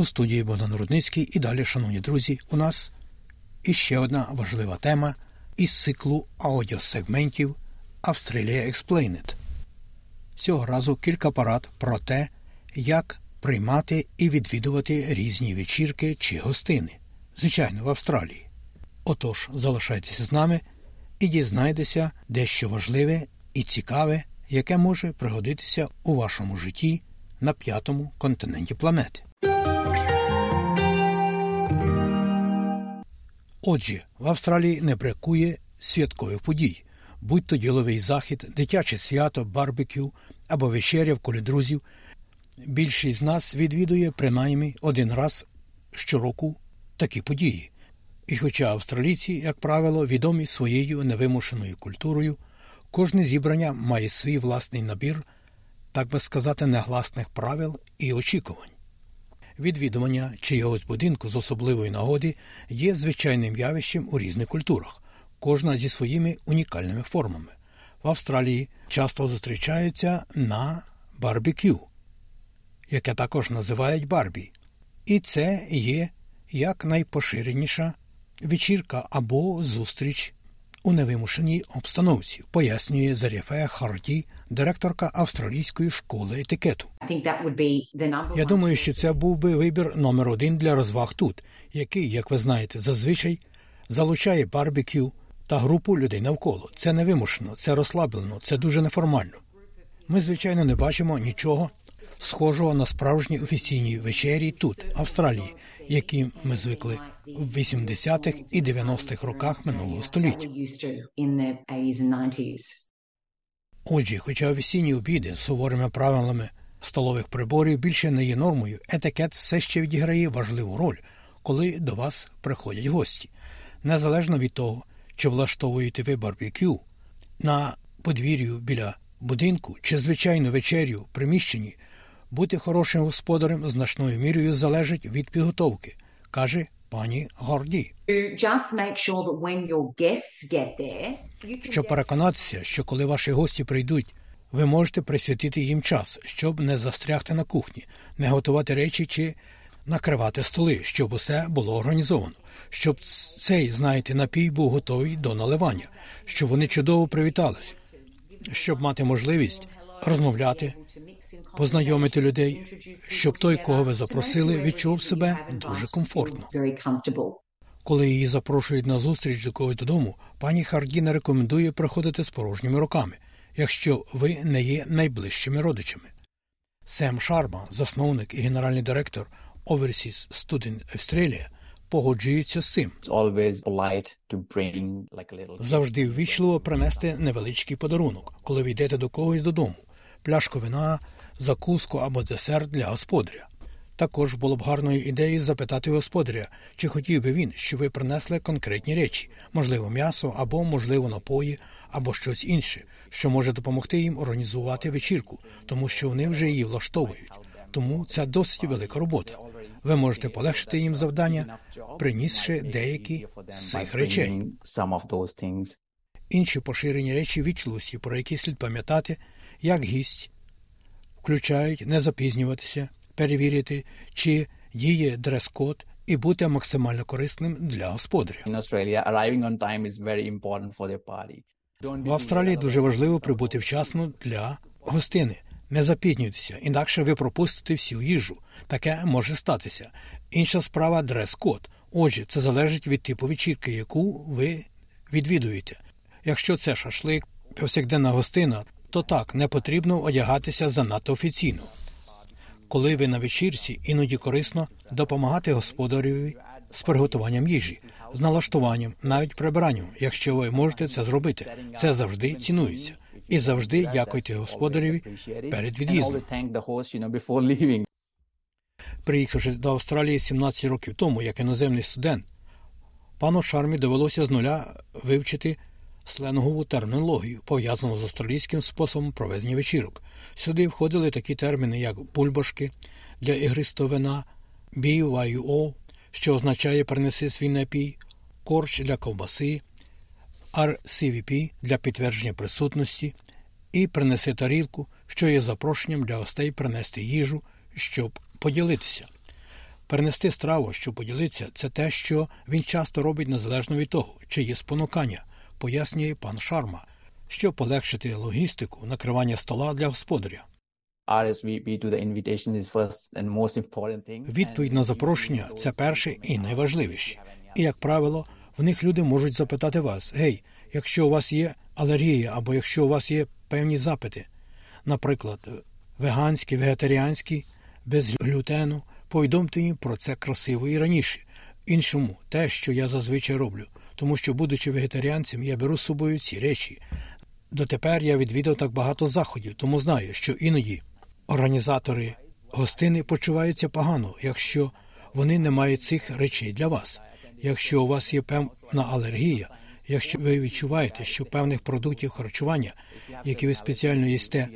У студії Богдан Рудницький і далі, шановні друзі, у нас іще одна важлива тема із циклу аудіосегментів Австралія Explained. Цього разу кілька парад про те, як приймати і відвідувати різні вечірки чи гостини, звичайно, в Австралії. Отож, залишайтеся з нами і дізнайтеся дещо важливе і цікаве, яке може пригодитися у вашому житті на п'ятому континенті планети. Отже, в Австралії не бракує святкових подій, будь то діловий захід, дитяче свято, барбекю або вечеря в колі друзів. Більшість з нас відвідує принаймні один раз щороку такі події. І хоча австралійці, як правило, відомі своєю невимушеною культурою, кожне зібрання має свій власний набір, так би сказати, негласних правил і очікувань. Відвідування чиягось будинку з особливої нагоди є звичайним явищем у різних культурах, кожна зі своїми унікальними формами. В Австралії часто зустрічаються на барбекю, яке також називають Барбі. І це є як найпоширеніша вечірка або зустріч у невимушеній обстановці, пояснює Заріфея Харті, директорка австралійської школи етикету. Я думаю, що це був би вибір номер один для розваг тут, який, як ви знаєте, зазвичай залучає барбекю та групу людей навколо. Це невимушено, це розслаблено, це дуже неформально. Ми, звичайно, не бачимо нічого схожого на справжні офіційні вечері тут, Австралії, які ми звикли в 80-х і 90-х роках минулого століття. Отже, хоча офіційні обіди з суворими правилами столових приборів більше не є нормою, етикет все ще відіграє важливу роль, коли до вас приходять гості. Незалежно від того, чи влаштовуєте ви барбекю на подвір'ю біля будинку чи звичайну вечерю в приміщенні, бути хорошим господарем значною мірою залежить від підготовки, каже пані Горді. Щоб переконатися, що коли ваші гості прийдуть, ви можете присвятити їм час, щоб не застрягти на кухні, не готувати речі чи накривати столи, щоб усе було організовано, щоб цей, знаєте, напій був готовий до наливання, щоб вони чудово привіталися, щоб мати можливість розмовляти, познайомити людей, щоб той, кого ви запросили, відчув себе дуже комфортно. Коли її запрошують на зустріч до когось додому, пані Харді не рекомендує приходити з порожніми руками, якщо ви не є найближчими родичами. Сем Шарма, засновник і генеральний директор Overseas Student Australia, погоджується з цим. Завжди ввічливо принести невеличкий подарунок, коли ви йдете до когось додому, пляшку вина, закуску або десерт для господаря. Також було б гарною ідеєю запитати господаря, чи хотів би він, щоб ви принесли конкретні речі, можливо, м'ясо або, можливо, напої, або щось інше, що може допомогти їм організувати вечірку, тому що вони вже її влаштовують. Тому це досить велика робота. Ви можете полегшити їм завдання, принісши деякі з цих речей. Інші поширені речі вічливості, про які слід пам'ятати, як гість, включають не запізнюватися, перевірити, чи діє дрес-код і бути максимально корисним для господаря. В Австралії дуже важливо прибути вчасно для гостини. Не запізнюйтеся, інакше ви пропустите всю їжу. Таке може статися. Інша справа дрес-код. Отже, це залежить від типу вечірки, яку ви відвідуєте. Якщо це шашлик, повсякденна гостина, то так не потрібно одягатися занадто офіційно. Коли ви на вечірці, іноді корисно допомагати господареві з приготуванням їжі, з налаштуванням, навіть прибиранням, якщо ви можете це зробити. Це завжди цінується. І завжди дякуйте господареві перед від'їздом. Приїхавши до Австралії 17 років тому, як іноземний студент, пану Шармі довелося з нуля вивчити сленгову термінологію, пов'язану з австралійським способом проведення вечірок. Сюди входили такі терміни, як бульбашки для ігристого вина, BYO, що означає принеси свій напій, корч для ковбаси, RCVP для підтвердження присутності і принеси тарілку, що є запрошенням для гостей принести їжу, щоб поділитися. Перенести страву, що поділиться, це те, що він часто робить незалежно від того, чи є спонукання, пояснює пан Шарма, щоб полегшити логістику накривання стола для господаря. Відповідь на запрошення це перше і найважливіше. І, як правило, в них люди можуть запитати вас: гей, якщо у вас є алергія, або якщо у вас є певні запити, наприклад, веганські, вегетаріанські, без глютену, повідомте їм про це красиво і раніше. Іншому те, що я зазвичай роблю, тому що, будучи вегетаріанцем, я беру з собою ці речі. Дотепер я відвідав так багато заходів, тому знаю, що іноді організатори гостини почуваються погано, якщо вони не мають цих речей для вас. Якщо у вас є певна алергія, якщо ви відчуваєте, що певних продуктів харчування, які ви спеціально їсте,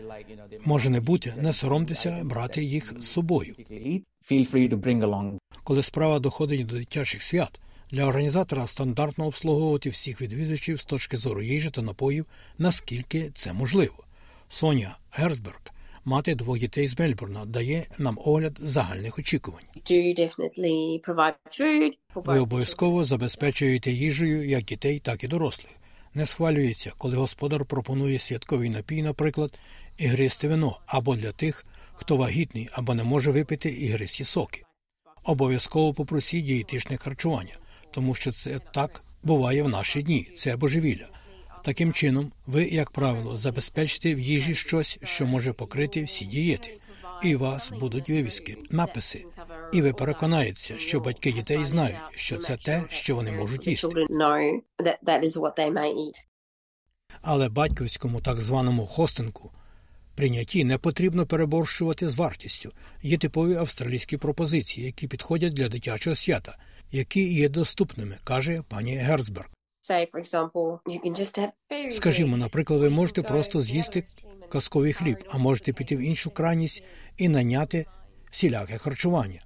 може не бути, не соромтеся брати їх з собою. Коли справа доходить до дитячих свят, для організатора стандартно обслуговувати всіх відвідувачів з точки зору їжі та напоїв, наскільки це можливо. Соня Герцберг мати двох дітей з Мельбурна дає нам огляд загальних очікувань. Ви обов'язково забезпечуєте їжею як дітей, так і дорослих. Не схвалюється, коли господар пропонує святковий напій, наприклад, ігристе вино або для тих, хто вагітний або не може випити ігристі соки. Обов'язково попросіть дієтичне харчування, тому що це так буває в наші дні. Це божевілля. Таким чином, ви, як правило, забезпечите в їжі щось, що може покрити всі дієти, і у вас будуть вивіски, написи, і ви переконаєтеся, що батьки дітей знають, що це те, що вони можуть їсти. Але батьківському так званому хостинку прийнятті не потрібно переборщувати з вартістю. Є типові австралійські пропозиції, які підходять для дитячого свята, які є доступними, каже пані Герцберг. Скажімо, наприклад, ви можете просто з'їсти казковий хліб, а можете піти в іншу крайність і наняти всіляке харчування.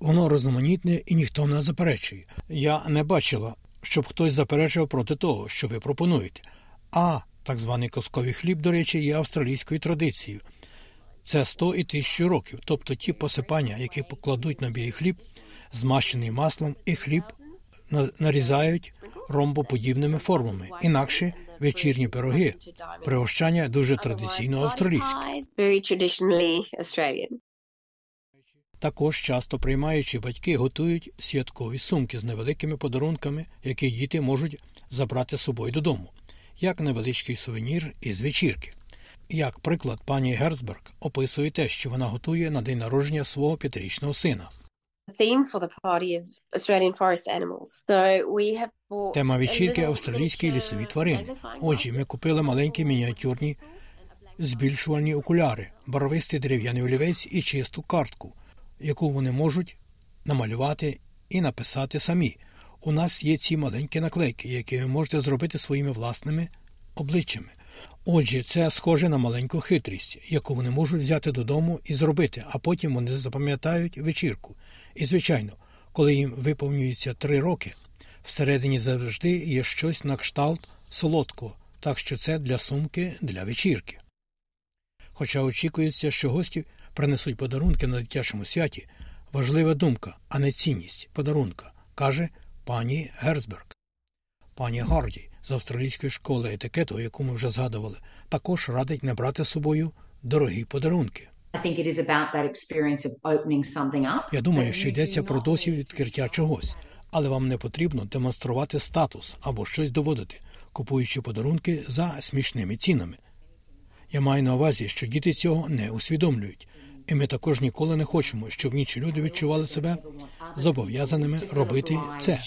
Воно розноманітне і ніхто не заперечує. Я не бачила, щоб хтось заперечував проти того, що ви пропонуєте. А так званий казковий хліб, до речі, є австралійською традицією. Це 100 і тисячу років, тобто ті посипання, які покладуть на білий хліб, змащений маслом, і хліб нарізають ромбоподібними формами. Інакше вечірні пироги, пригощання дуже традиційно австралійське. Також часто приймаючи батьки готують святкові сумки з невеликими подарунками, які діти можуть забрати з собою додому, як невеличкий сувенір із вечірки. Як приклад, пані Герцберг описує те, що вона готує на день народження свого п'ятирічного сина. Тема вечірки австралійські лісові тварини. Отже, ми купили маленькі мініатюрні збільшувальні окуляри, барвистий дерев'яний олівець і чисту картку, яку вони можуть намалювати і написати самі. У нас є ці маленькі наклейки, які ви можете зробити своїми власними обличчями. Отже, це схоже на маленьку хитрість, яку вони можуть взяти додому і зробити, а потім вони запам'ятають вечірку. І, звичайно, коли їм виповнюється три роки, всередині завжди є щось на кшталт солодкого, так що це для сумки для вечірки. Хоча очікується, що гості принесуть подарунки на дитячому святі, важлива думка, а не цінність подарунка, каже пані Герцберг. Пані Гарді з австралійської школи етикету, яку ми вже згадували, також радить не брати з собою дорогі подарунки. Я думаю, що йдеться про досвід відкриття чогось, але вам не потрібно демонструвати статус або щось доводити, купуючи подарунки за смішними цінами. Я маю на увазі, що діти цього не усвідомлюють, і ми також ніколи не хочемо, щоб інші люди відчували себе зобов'язаними робити це.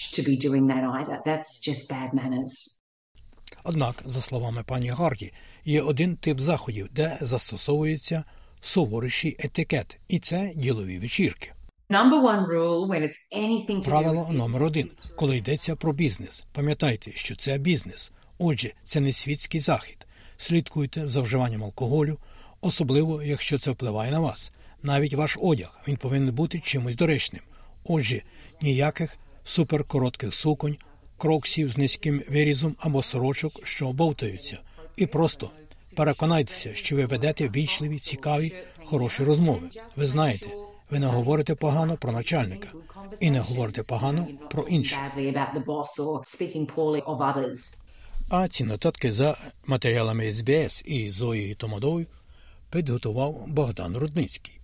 Однак, за словами пані Гарді, є один тип заходів, де застосовується суворіший етикет, і це ділові вечірки. Правило номер один, коли йдеться про бізнес. Пам'ятайте, що це бізнес. Отже, це не світський захід. Слідкуйте за вживанням алкоголю, особливо якщо це впливає на вас. Навіть ваш одяг він повинен бути чимось доречним. Отже, ніяких суперкоротких суконь, кроксів з низьким вирізом або сорочок, що обовтаються, і просто Переконайтеся, що ви ведете вічливі, цікаві, хороші розмови. Ви знаєте, Ви не говорите погано про начальника і не говорите погано про інших. А ці нотатки за матеріалами СБС і Зоєю Томадою підготував Богдан Рудницький.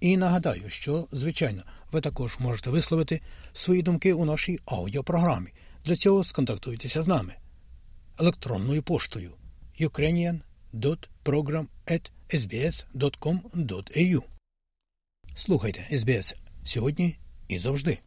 І нагадаю, що, звичайно, ви також можете висловити свої думки у нашій аудіопрограмі. Для цього сконтактуйтеся з нами електронною поштою ukrainian.program.sbs.com.au Слухайте СБС сьогодні і завжди.